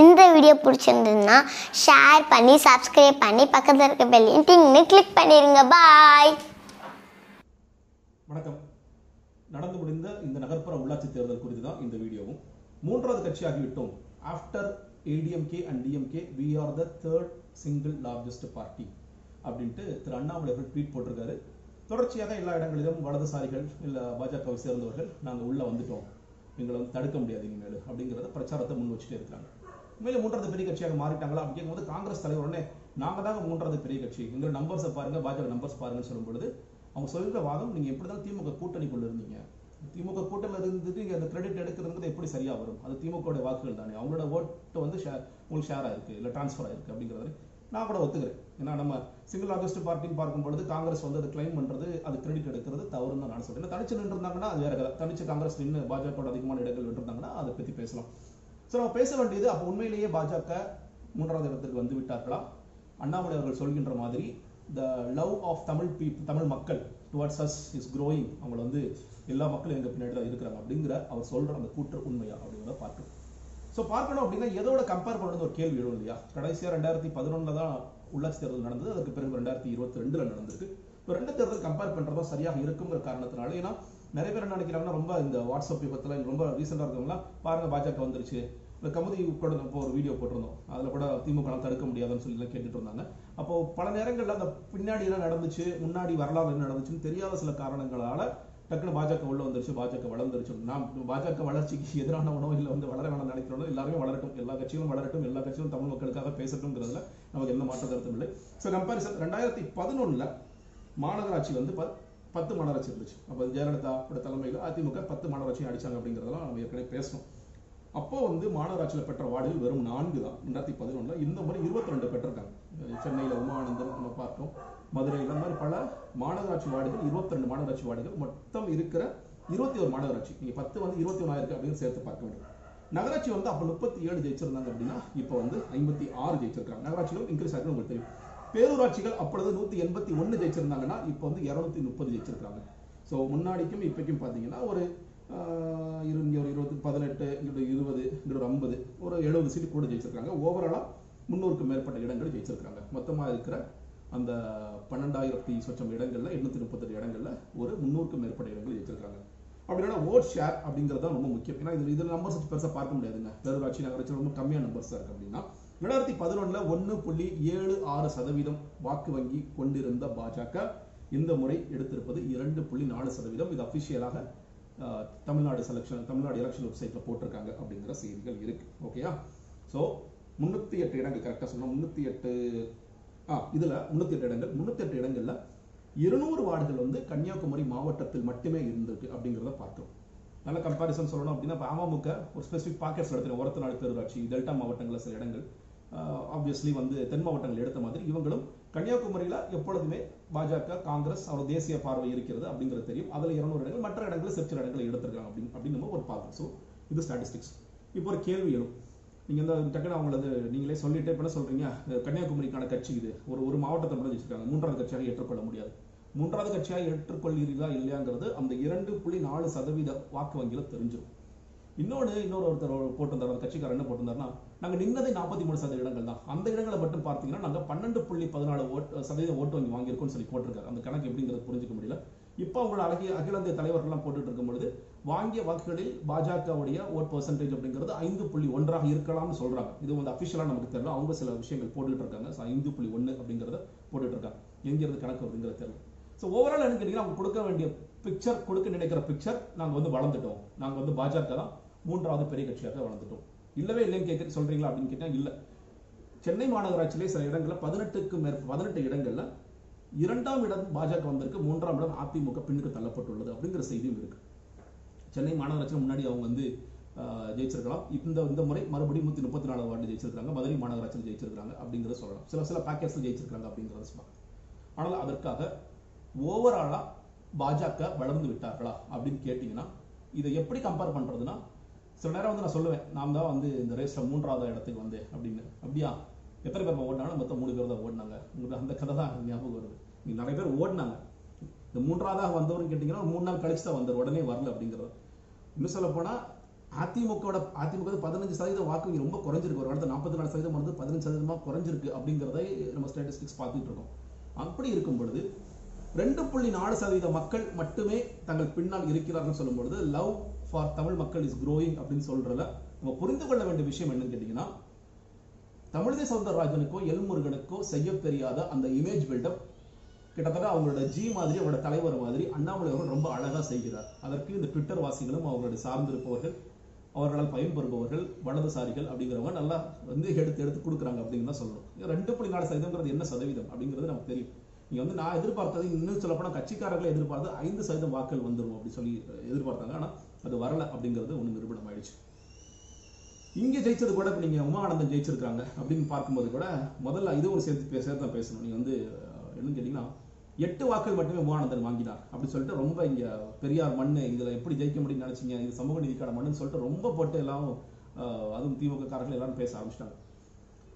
இந்த வீடியோ பிடிச்சிருந்ததுன்னா ஷேர் பண்ணி சப்ஸ்கிரைப் பண்ணி பக்கத்தில் இருக்க பெல்லையும் டிங்னு கிளிக் பண்ணிடுங்க பாய் வணக்கம். நடந்து முடிந்த இந்த நகர்ப்புற உள்ளாட்சி தேர்தல் குறித்து தான் இந்த வீடியோவும். மூன்றாவது கட்சியாகிவிட்டோம். After ADMK and DMK we are the third single largest party அப்படின்ட்டு திரு அண்ணாமலை அவர்கள் ட்வீட் போட்டிருக்காரு. தொடர்ச்சியாக எல்லா இடங்களிலும் வலதுசாரிகள் இல்ல பாஜகவை சேர்ந்தவர்கள் நாங்கள் உள்ள வந்துட்டோம். எங்களை வந்து தடுக்க முடியாது இனிமேல் அப்படிங்கிறத பிரச்சாரத்தை முன் வச்சுட்டே இருக்காங்க உண்மையில மூன்றாவது பெரிய கட்சியாக மாறிட்டாங்களா? அப்படிங்கும்போது காங்கிரஸ் தலைவர் உடனே நாங்கள் தாங்க மூன்றாவது பெரிய கட்சி. எங்களோட நம்பர்ஸை பாருங்க பாஜக நம்பர்ஸ் பாருங்கன்னு சொல்லும் பொழுது அவங்க சொல்கிற வாதம் நீங்க எப்படி தான் திமுக கூட்டணிக்குள்ள இருந்தீங்க? திமுக கூட்டணியில் இருந்துட்டு இங்க அந்த கிரெடிட் எடுக்கிறதுங்கிறது எப்படி சரியா வரும்? அது திமுக வாக்குகள் தானே. அவங்களோட ஓட்டு வந்து share- உங்களுக்கு ஷேர் ஆயிருக்கு இல்லை டிரான்ஸ்ஃபர் ஆயிருக்கு அப்படிங்கிறது நான் கூட ஒத்துக்கிறேன். ஏன்னா நம்ம சிங்கிள் லார்ஜஸ்ட் பார்ட்டின்னு பார்க்கும் பொழுது காங்கிரஸ் வந்து அதை கிளைம் பண்றது அது கிரெடிட் எடுக்கிறது தவறுன்னு தான் நான் சொல்றேன். ஏன்னா தனிச்சு நின்றுருந்தாங்கன்னா அது வேற கதை. தனிச்சு காங்கிரஸ் நின்று பாஜக அதிகமான இடங்கள் நின்றுருந்தாங்கன்னா அதை பத்தி பேசலாம். ஸோ நம்ம பேச வேண்டியது அப்போ உண்மையிலேயே பாஜக மூன்றாவது இடத்துக்கு வந்து விட்டார்களா? அண்ணாமலை அவர்கள் சொல்கின்ற மாதிரி the love of Tamil people Tamil மக்கள் டுவர்ட்ஸ் அஸ் இஸ் க்ரோயிங் அவங்கள வந்து எல்லா மக்களும் எங்கள் பின்னாடி தான் இருக்கிறாங்க அப்படிங்கிற அவர் சொல்ற அந்த கூற்று உண்மையா அப்படிங்கிறத பார்க்கணும். ஸோ பார்க்கணும் அப்படின்னா எதோட கம்பேர் பண்ணணும் ஒரு கேள்வி எழும் இல்லையா? கடைசியாக ரெண்டாயிரத்தி பதினொன்றில் தான் உள்ளாட்சி தேர்தல் நடந்தது. அதுக்கு பிறகு ரெண்டாயிரத்தி இருபத்தி ரெண்டுல நடந்திருக்கு. இப்போ ரெண்டு தேர்தல் கம்பேர் பண்ணுறதா சரியாக இருக்குங்கிற காரணத்தினால ஏன்னா நிறைய பேர் என்ன நினைக்கிறாங்கன்னா ரொம்ப இந்த வாட்ஸ்அப் யுகத்துல ரொம்ப ரீசெண்டாக இருக்கவங்களாம் பாருங்க பாஜக வந்துருச்சு. இந்த கமுதி கூட இப்போ ஒரு வீடியோ போட்டிருந்தோம். அதில் கூட திமுக தடுக்க முடியாதுன்னு சொல்லி எல்லாம் கேட்டுட்டு இருந்தாங்க. அப்போ பல நேரங்களில் அந்த பின்னாடி என்ன நடந்துச்சு முன்னாடி வரலாறு என்ன நடந்துச்சுன்னு தெரியாத சில காரணங்களால டக்குனு பாஜக உள்ள வந்துருச்சு பாஜக வளர்ந்துருச்சு. நாம் பாஜக வளர்ச்சிக்கு எதிரானவனோ இல்ல வந்து வளர வேணாம் நினைக்கிறோம் எல்லாருமே வளரட்டும் எல்லா கட்சிகளும் வளரட்டும் எல்லா கட்சிகளும் தமிழ் மக்களுக்காக பேசட்டும்ங்கிறதுல நமக்கு எந்த மாற்ற கருத்தும் இல்லை. ஸோ கம்பாரிசன் ரெண்டாயிரத்தி பதினொன்னுல மாநகராட்சி வந்து ப- பத்து மாநகராட்சி இருந்துச்சு. அப்போ ஜெயலலிதா தலைமையில் அதிமுக பத்து மாநகராட்சியும் அடிச்சாங்க அப்படிங்கிறதெல்லாம் நம்ம ஏற்கனவே பேசணும் அப்போ வந்து மாநகராட்சியில் பெற்ற வார்டுகள் வெறும் நான்கு தான். ரெண்டாயிரத்தி பதினொன்றுல இந்த முறை இருபத்தி ரெண்டு பெற்றிருக்காங்க சென்னையில் உமானந்தம் நம்ம பார்த்தோம். மதுரையில் இந்த மாதிரி பல மாநகராட்சி வார்டுகள் இருபத்தி ரெண்டு மாநகராட்சி வார்டுகள் மொத்தம் இருக்கிற இருபத்தி ஒரு மாநகராட்சி. நீங்கள் பத்து வந்து இருபத்தி ஒன்றாயிரம் அப்படின்னு சேர்த்து பார்க்க வேண்டும் நகராட்சி வந்து அப்போ முப்பத்தி ஏழு ஜெயிச்சிருந்தாங்க அப்படின்னா இப்போ வந்து ஐம்பத்தி ஆறு ஜெயிச்சிருக்காங்க. நகராட்சிகளும் இன்க்ரீஸ் ஆகுது உங்களுக்கு தெரியும். பேரூராட்சிகள் அப்பொழுது நூத்தி எண்பத்தி ஒன்னு ஜெயிச்சிருந்தாங்கன்னா இப்போ வந்து இருநூத்தி முப்பது ஜெயிச்சிருக்காங்க. ஸோ முன்னாடிக்கும் இப்போக்கும் பார்த்தீங்கன்னா ஒரு இருங்க ஒரு இருபது பதினெட்டு இங்கிட்ட இருபது இங்கிட்ட ஒரு ஐம்பது ஒரு எழுபது சீட்டு கூட ஜெயிச்சிருக்காங்க. ஓவராலாக முந்நூறுக்கும் மேற்பட்ட இடங்கள் ஜெயிச்சிருக்காங்க. மொத்தமாக இருக்கிற அந்த பன்னெண்டாயிரத்தி சொச்சம் இடங்களில் எண்ணூற்றி முப்பத்தெட்டு இடங்களில் ஒரு முந்நூறுக்கும் மேற்பட்ட இடங்கள் ஜெயிச்சிருக்காங்க. அப்படின்னா ஓட் ஷேர் அப்படிங்கிறது தான் ரொம்ப முக்கியம். ஏன்னா இதில் இதில் நம்பர்ஸ் பெருசாக பார்க்க முடியாதுங்க. பேரூராட்சி நகராட்சி ரொம்ப கம்மியான நம்பர்ஸ் இருக்குது அப்படின்னா ரெண்டாயிரத்தி பதினொன்றில் ஒன்று புள்ளி ஏழு ஆறு சதவீதம் வாக்கு வங்கி கொண்டிருந்த பாஜக இந்த முறை எடுத்திருப்பது இரண்டு புள்ளி நாலு சதவீதம். இது அஃபிஷியலாக தமிழ்நாடு செலெக்ஷன் தமிழ்நாடு எலெக்ஷன் வெப்சைட்ல போட்டிருக்காங்க அப்படிங்கிற செய்திகள் இருக்கு. ஓகேயா ஸோ முன்னூத்தி எட்டு இடங்கள் கரெக்டாக சொன்னா முன்னூத்தி எட்டு ஆ இதுல முன்னூத்தி எட்டு இடங்கள். முன்னூத்தி எட்டு இடங்கள்ல இருநூறு வார்டுகள் வந்து கன்னியாகுமரி மாவட்டத்தில் மட்டுமே இருந்திருக்கு அப்படிங்கிறத பார்க்குறோம் நல்ல கம்பாரிசன் சொல்லணும் அப்படின்னா இப்போ அமமுக ஒரு ஸ்பெசிஃபிக் பாக்கெட்ஸ் எடுத்துருங்க ஒரத்தநாடு பேரூராட்சி டெல்டா மாவட்டங்களில் சில இடங்கள். ஆப்வியஸ்லி வந்து தென் மாவட்டங்கள் எடுத்த மாதிரி இவங்களும் கன்னியாகுமரியில் எப்பொழுதுமே பாஜக காங்கிரஸ் அவர் தேசிய பார்வை இருக்கிறது அப்படிங்கிறது தெரியும். அதில் இருநூறு இடங்கள் மற்ற இடங்களில் சிற்சில இடங்களை எடுத்திருக்காங்க அப்படின்னு அப்படின்னு நம்ம ஒரு பார்க்கணும் ஸோ இது ஸ்டாட்டிஸ்டிக்ஸ் இப்போ ஒரு கேள்வி எழும். நீங்கள் இந்த டக்குனு அவங்களது நீங்களே சொல்லிட்டே இப்போ சொல்கிறீங்க கன்னியாகுமரிக்கான கட்சி இது. ஒரு ஒரு மாவட்டத்தை மட்டும் வச்சுருக்காங்க. மூன்றாவது கட்சியாக ஏற்றுக்கொள்ள முடியாது. மூன்றாவது கட்சியாக ஏற்றுக்கொள்கிறீர்களா இல்லையாங்கிறது அந்த இரண்டு புள்ளி நாலு சதவீத வாக்கு வங்கியில் தெரிஞ்சிடும் இன்னொன்று இன்னொரு ஒருத்தர் போட்டிருந்தார் அந்த கட்சிக்காரர் என்ன போட்டிருந்தாருன்னா நாங்கள் நின்னதே நாற்பத்தி மூணு சதவீத இடங்கள் தான். அந்த இடங்களை மட்டும் பார்த்தீங்கன்னா நாங்கள் பன்னெண்டு புள்ளி பதினாலு ஓட்டு சதவீத ஓட்டு வங்கி வாங்கியிருக்கோம்னு சொல்லி போட்டிருக்காரு. அந்த கணக்கு எப்படிங்கிறது புரிஞ்சுக்க முடியல. இப்போ அவங்களோட அழகிய அகில இந்திய தலைவர்கள்லாம் போட்டுட்டு இருக்கும் பொழுது வாங்கிய வாக்குகளில் பாஜகவுடைய ஓட் பர்சன்டேஜ் அப்படிங்கிறது ஐந்து புள்ளி ஒன்றாக இருக்கலாம்னு சொல்றாங்க. இது வந்து அஃபிஷியலாக நமக்கு தெரியல. அவங்க சில விஷயங்கள் போட்டுட்டு இருக்காங்க. ஸோ ஐந்து புள்ளி ஒன்று அப்படிங்கிறத போட்டுட்டு இருக்காங்க. எங்கிருந்து கணக்கு வருதுங்கிறது தெரியல. ஸோ ஓவரால் என்ன கேட்டீங்கன்னா அவங்க கொடுக்க வேண்டிய பிக்சர் கொடுக்க நினைக்கிற பிக்சர் நாங்கள் வந்து வளர்ந்துட்டோம். நாங்கள் வந்து பாஜக தான். மூன்றாவது பெரிய கட்சியாக வளர்ந்துட்டோம். இல்லவே இல்லைன்னு கேட்க சொல்றீங்களா அப்படின்னு கேட்டா இல்ல. சென்னை மாநகராட்சியிலே சில இடங்கள்ல பதினெட்டுக்கு மேற்ப பதினெட்டு இடங்கள்ல இரண்டாம் இடம் பாஜக வந்திருக்கு மூன்றாம் இடம் அதிமுக பின்னுக்கு தள்ளப்பட்டுள்ளது அப்படிங்கிற செய்தியும் இருக்கு. சென்னை மாநகராட்சியில் முன்னாடி அவங்க வந்து ஜெயிச்சிருக்கலாம். இந்த இந்த முறை மறுபடியும் நூத்தி முப்பத்தி நாலு வார்டு ஜெயிச்சிருக்காங்க மதுரை மாநகராட்சியில் ஜெயிச்சிருக்காங்க அப்படிங்கிறத சொல்லலாம். சில சில பேக்கேஜில் ஜெயிச்சிருக்காங்க அப்படிங்கிறத சொல்லலாம். ஆனால் அதற்காக ஓவராலா பாஜக வளர்ந்து விட்டார்களா அப்படின்னு கேட்டீங்கன்னா இதை எப்படி கம்பேர் பண்றதுன்னா சில நேரம் வந்து நான் சொல்லுவேன் நாம் தான் வந்து இந்த ரேஸ்ல மூன்றாவது இடத்துக்கு வந்தேன் அப்படின்னு. அப்படியா? எத்தனை பேர் ஓடினாலும் மொத்தம் மூணு பேர் தான் ஓடினாங்க. உங்களுக்கு அந்த கதை தான் ஞாபகம் வருது. நீங்கள் நிறைய பேர் ஓடினாங்க. இந்த மூன்றாவதாக வந்தவர்னு கேட்டிங்கன்னா மூணு நாள் கழிச்சு தான் வந்தார். உடனே வரல அப்படிங்கிறது. இன்னும் சொல்ல போனால் அதிமுகவோட அதிமுக பதினஞ்சு சதவீதம் வாக்கு ரொம்ப குறைஞ்சிருக்கு. ஒரு இடத்துல நாற்பத்தி நாலு சதவீதம் வந்து பதினஞ்சு சதவீதமாக குறைஞ்சிருக்கு அப்படிங்கிறதை நம்ம ஸ்டாட்டிஸ்டிக்ஸ் பார்த்துட்டு இருக்கோம். அப்படி இருக்கும் பொழுது ரெண்டு புள்ளி நாலு சதவீத மக்கள் மட்டுமே தங்கள் பின்னால் இருக்கிறார்கள் சொல்லும் பொழுது லவ் ஃபார் தமிழ் மக்கள் இஸ் குரோயிங் அப்படின்னு சொல்றதுல நம்ம புரிந்து கொள்ள வேண்டிய விஷயம் என்னன்னு கேட்டீங்கன்னா தமிழிசை சவுந்தரராஜனுக்கோ எல் முருகனுக்கோ செய்ய தெரியாத அந்த இமேஜ் பில்டப் கிட்டத்தட்ட அவங்களோட ஜி மாதிரி அவரோட தலைவர் மாதிரி அண்ணாமலை அவர்கள் ரொம்ப அழகா செய்கிறார். அதற்கு இந்த ட்விட்டர் வாசிகளும் அவர்களுடைய சார்ந்திருப்பவர்கள் அவர்களால் பயன்பெறுபவர்கள் வலதுசாரிகள் அப்படிங்கிறவங்க நல்லா வந்து எடுத்து எடுத்து கொடுக்குறாங்க அப்படின்னு தான் சொல்லணும். ரெண்டு புள்ளி நாலு சதவீதம்ங்கிறது என்ன சதவீதம் அப்படிங்கிறது நமக்கு தெரியும். நீங்க வந்து நான் எதிர்பார்த்தது இன்னும் சொல்லப்போனால் கட்சிக்காரர்களை எதிர்பார்த்து ஐந்து சதவீதம் வாக்குகள் வந்துரும் அப்படின்னு சொல்லி எதிர்பார்த்தாங்க. ஆனா அது வரல அப்படிங்கிறது ஒன்று நிரூபணம் ஆயிடுச்சு இங்கே ஜெயிச்சது கூட இப்போ நீங்கள் உமானந்தன் ஜெயிச்சிருக்காங்க அப்படின்னு பார்க்கும்போது கூட முதல்ல இது ஒரு சேர்த்து பே- சேர்த்து தான் பேசணும். நீங்கள் வந்து என்னன்னு கேட்டிங்கன்னா எட்டு வாக்குகள் மட்டுமே உமானந்தன் வாங்கினார் அப்படின்னு சொல்லிட்டு ரொம்ப இங்கே பெரியார் மண்ணு இதில் எப்படி ஜெயிக்க முடியும்னு நினச்சிங்க இது சமூக நீதிக்கான மண்ணுன்னு சொல்லிட்டு ரொம்ப போட்டு எல்லாம் அதுவும் திமுக காரர்கள் எல்லாரும் பேச ஆரம்பிச்சிட்டாங்க.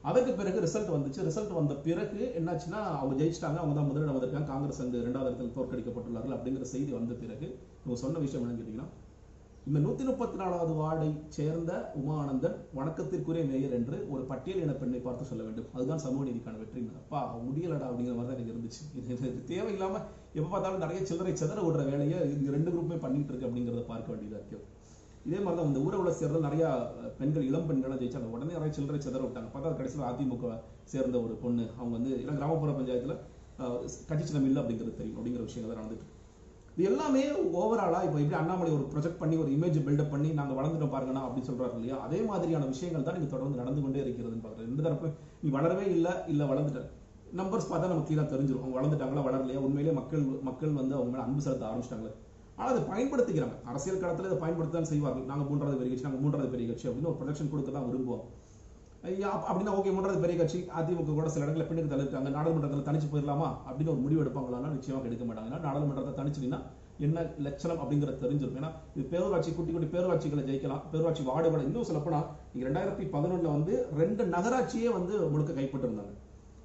அதற்கு பிறகு ரிசல்ட் வந்துச்சு. ரிசல்ட் வந்த பிறகு என்னாச்சுன்னா அவங்க ஜெயிச்சிட்டாங்க. அவங்க தான் முதலிடம் வந்திருக்காங்க. காங்கிரஸ் அங்கு இரண்டாவது இடத்தில் தோற்கடிக்கப்பட்டுள்ளார்கள் அப்படிங்கிற செய்தி வந்த பிறகு இவங்க சொன்ன விஷயம் என்னன்னு கேட்டிங்கன்னா இந்த நூத்தி முப்பத்தி நாலாவது வார்டை சேர்ந்த உமானந்தன் வணக்கத்திற்குரிய மேயர் என்று ஒரு பட்டியல் இன பெண்ணை பார்த்து சொல்ல வேண்டும். அதுதான் சமூக நீதிக்கான வெற்றி அப்பா முடியலடா அப்படிங்கிற மாதிரி தான் எனக்கு இருந்துச்சு. இது தேவையில்லாம எப்ப பார்த்தாலும் நிறைய சில்லறை சிதற விடுற வேலையை இந்த ரெண்டு குரூப்புமே பண்ணிட்டு இருக்கு அப்படிங்கிறத பார்க்க வேண்டியதா இருக்கு. இதே மாதிரி தான் இந்த ஊர உள்ள சேர்ந்த நிறைய பெண்கள் இளம் பெண்களாக ஜெயிச்சாங்க உடனே நிறைய சில்லறை சிதற விட்டாங்க. பார்த்தா அது கடைசியில் அதிமுக சேர்ந்த ஒரு பொண்ணு. அவங்க வந்து ஏன்னா கிராமப்புற பஞ்சாயத்துல கட்சி சின்னம் இல்லை அப்படிங்கிறது தெரியும் அப்படிங்கிற விஷயங்கள் நடந்துட்டு இது எல்லாமே ஓவராலா இப்போ எப்படி அண்ணாமலை ஒரு ப்ரொஜெக்ட் பண்ணி ஒரு இமேஜ் பில்டப் பண்ணி நாங்கள் வளர்ந்துட்டோம் பாருங்கண்ணா அப்படின்னு சொல்றாரு இல்லையா? அதே மாதிரியான விஷயங்கள் தான் இங்கே தொடர்ந்து நடந்து கொண்டே இருக்கிறதுன்னு பாக்குறது எந்த தரப்பு நீ வளரவே இல்லை இல்லை வளர்ந்துட்ட. நம்பர்ஸ் பார்த்தா நமக்கு கீழே தெரிஞ்சிடும் அவங்க வளர்ந்துட்டாங்களா வளரலையா? உண்மையிலே மக்கள் மக்கள் வந்து அவங்க மேலே அன்பு செலுத்த ஆரம்பிச்சிட்டாங்களே. ஆனால் அதை பயன்படுத்திக்கிறாங்க. அரசியல் களத்தில் இதை பயன்படுத்த தான் செய்வார்கள். நாங்கள் மூன்றாவது பெரிய கட்சி நாங்கள் மூன்றாவது பெரிய கட்சி அப்படின்னு ஒரு ப்ரொடக்ஷன் கொடுக்க தான் விரும்புவோம். அப்படின்னா ஓகே மூன்றாவது பெரிய கட்சி அதிமுக கூட சில இடங்களில் பின்னுக்கு தள்ளிருக்காங்க. நாடாளுமன்றத்தில் தனிச்சு போயிடலாமா? அப்படின்னு ஒரு முடிவு எடுப்பாங்களான்னா நிச்சயமாக எடுக்க மாட்டாங்க. நாடாளுமன்றத்தை தனிச்சுனா என்ன லட்சணம் அப்படிங்கிறத தெரிஞ்சிருக்கும். ஏன்னா இது பேரூராட்சி குட்டி குட்டி பேரூராட்சிகளை ஜெயிக்கலாம். பேரூராட்சி வார்டுகளை இன்னும் சொல்லப்போனா இங்க ரெண்டாயிரத்தி பதினொன்னுல வந்து ரெண்டு நகராட்சியே வந்து முழுக்க கைப்பற்றிருந்தாங்க.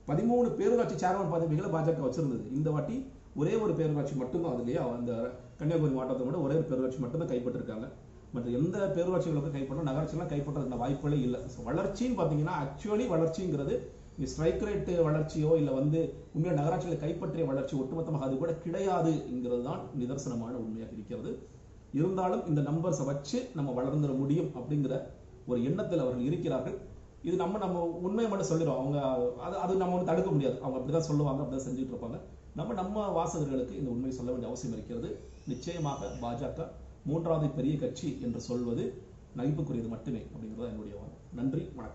பதிமூணு பேரூராட்சி சேர்மன் பதவிகளை பாஜக வச்சிருந்தது. இந்த வாட்டி ஒரே ஒரு பேரூராட்சி மட்டும்தான். அதுலயே அந்த கன்னியாகுமரி மாவட்டத்தை மட்டும் ஒரே ஒரு பேரூராட்சி மட்டும்தான் கைப்பற்றிருக்காங்க. மற்ற எந்த பேரூராட்சிகளுக்கும் கைப்பற்ற நகராட்சியெல்லாம் கைப்பற்றதுக்கு வாய்ப்புகளே இல்லை. ஸோ வளர்ச்சின்னு பார்த்தீங்கன்னா ஆக்சுவலி வளர்ச்சிங்கிறது ஸ்ட்ரைக் ரேட் வளர்ச்சியோ இல்லை வந்து உண்மையாக நகராட்சிகளை கைப்பற்றிய வளர்ச்சி ஒட்டுமொத்தமாக அது கூட கிடையாதுங்கிறது தான் நிதர்சனமான உண்மையாக இருக்கிறது. இருந்தாலும் இந்த நம்பர்ஸை வச்சு நம்ம வளர்ந்துட முடியும் அப்படிங்கிற ஒரு எண்ணத்தில் அவர்கள் இருக்கிறார்கள். இது நம்ம நம்ம உண்மையை மட்டும் சொல்லிடும் அவங்க அது அது நம்ம வந்து தடுக்க முடியாது. அவங்க அப்படிதான் சொல்லுவாங்க அப்படிதான் செஞ்சுட்டு இருப்பாங்க. நம்ம நம்ம வாசகர்களுக்கு இந்த உண்மையை சொல்ல வேண்டிய அவசியம் இருக்கிறது. நிச்சயமாக பாஜக மூன்றாவது பெரிய கட்சி என்று சொல்வது நகைப்புக்குரியது மட்டுமே அப்படிங்கிறது என்னுடைய வாதம். நன்றி வணக்கம்.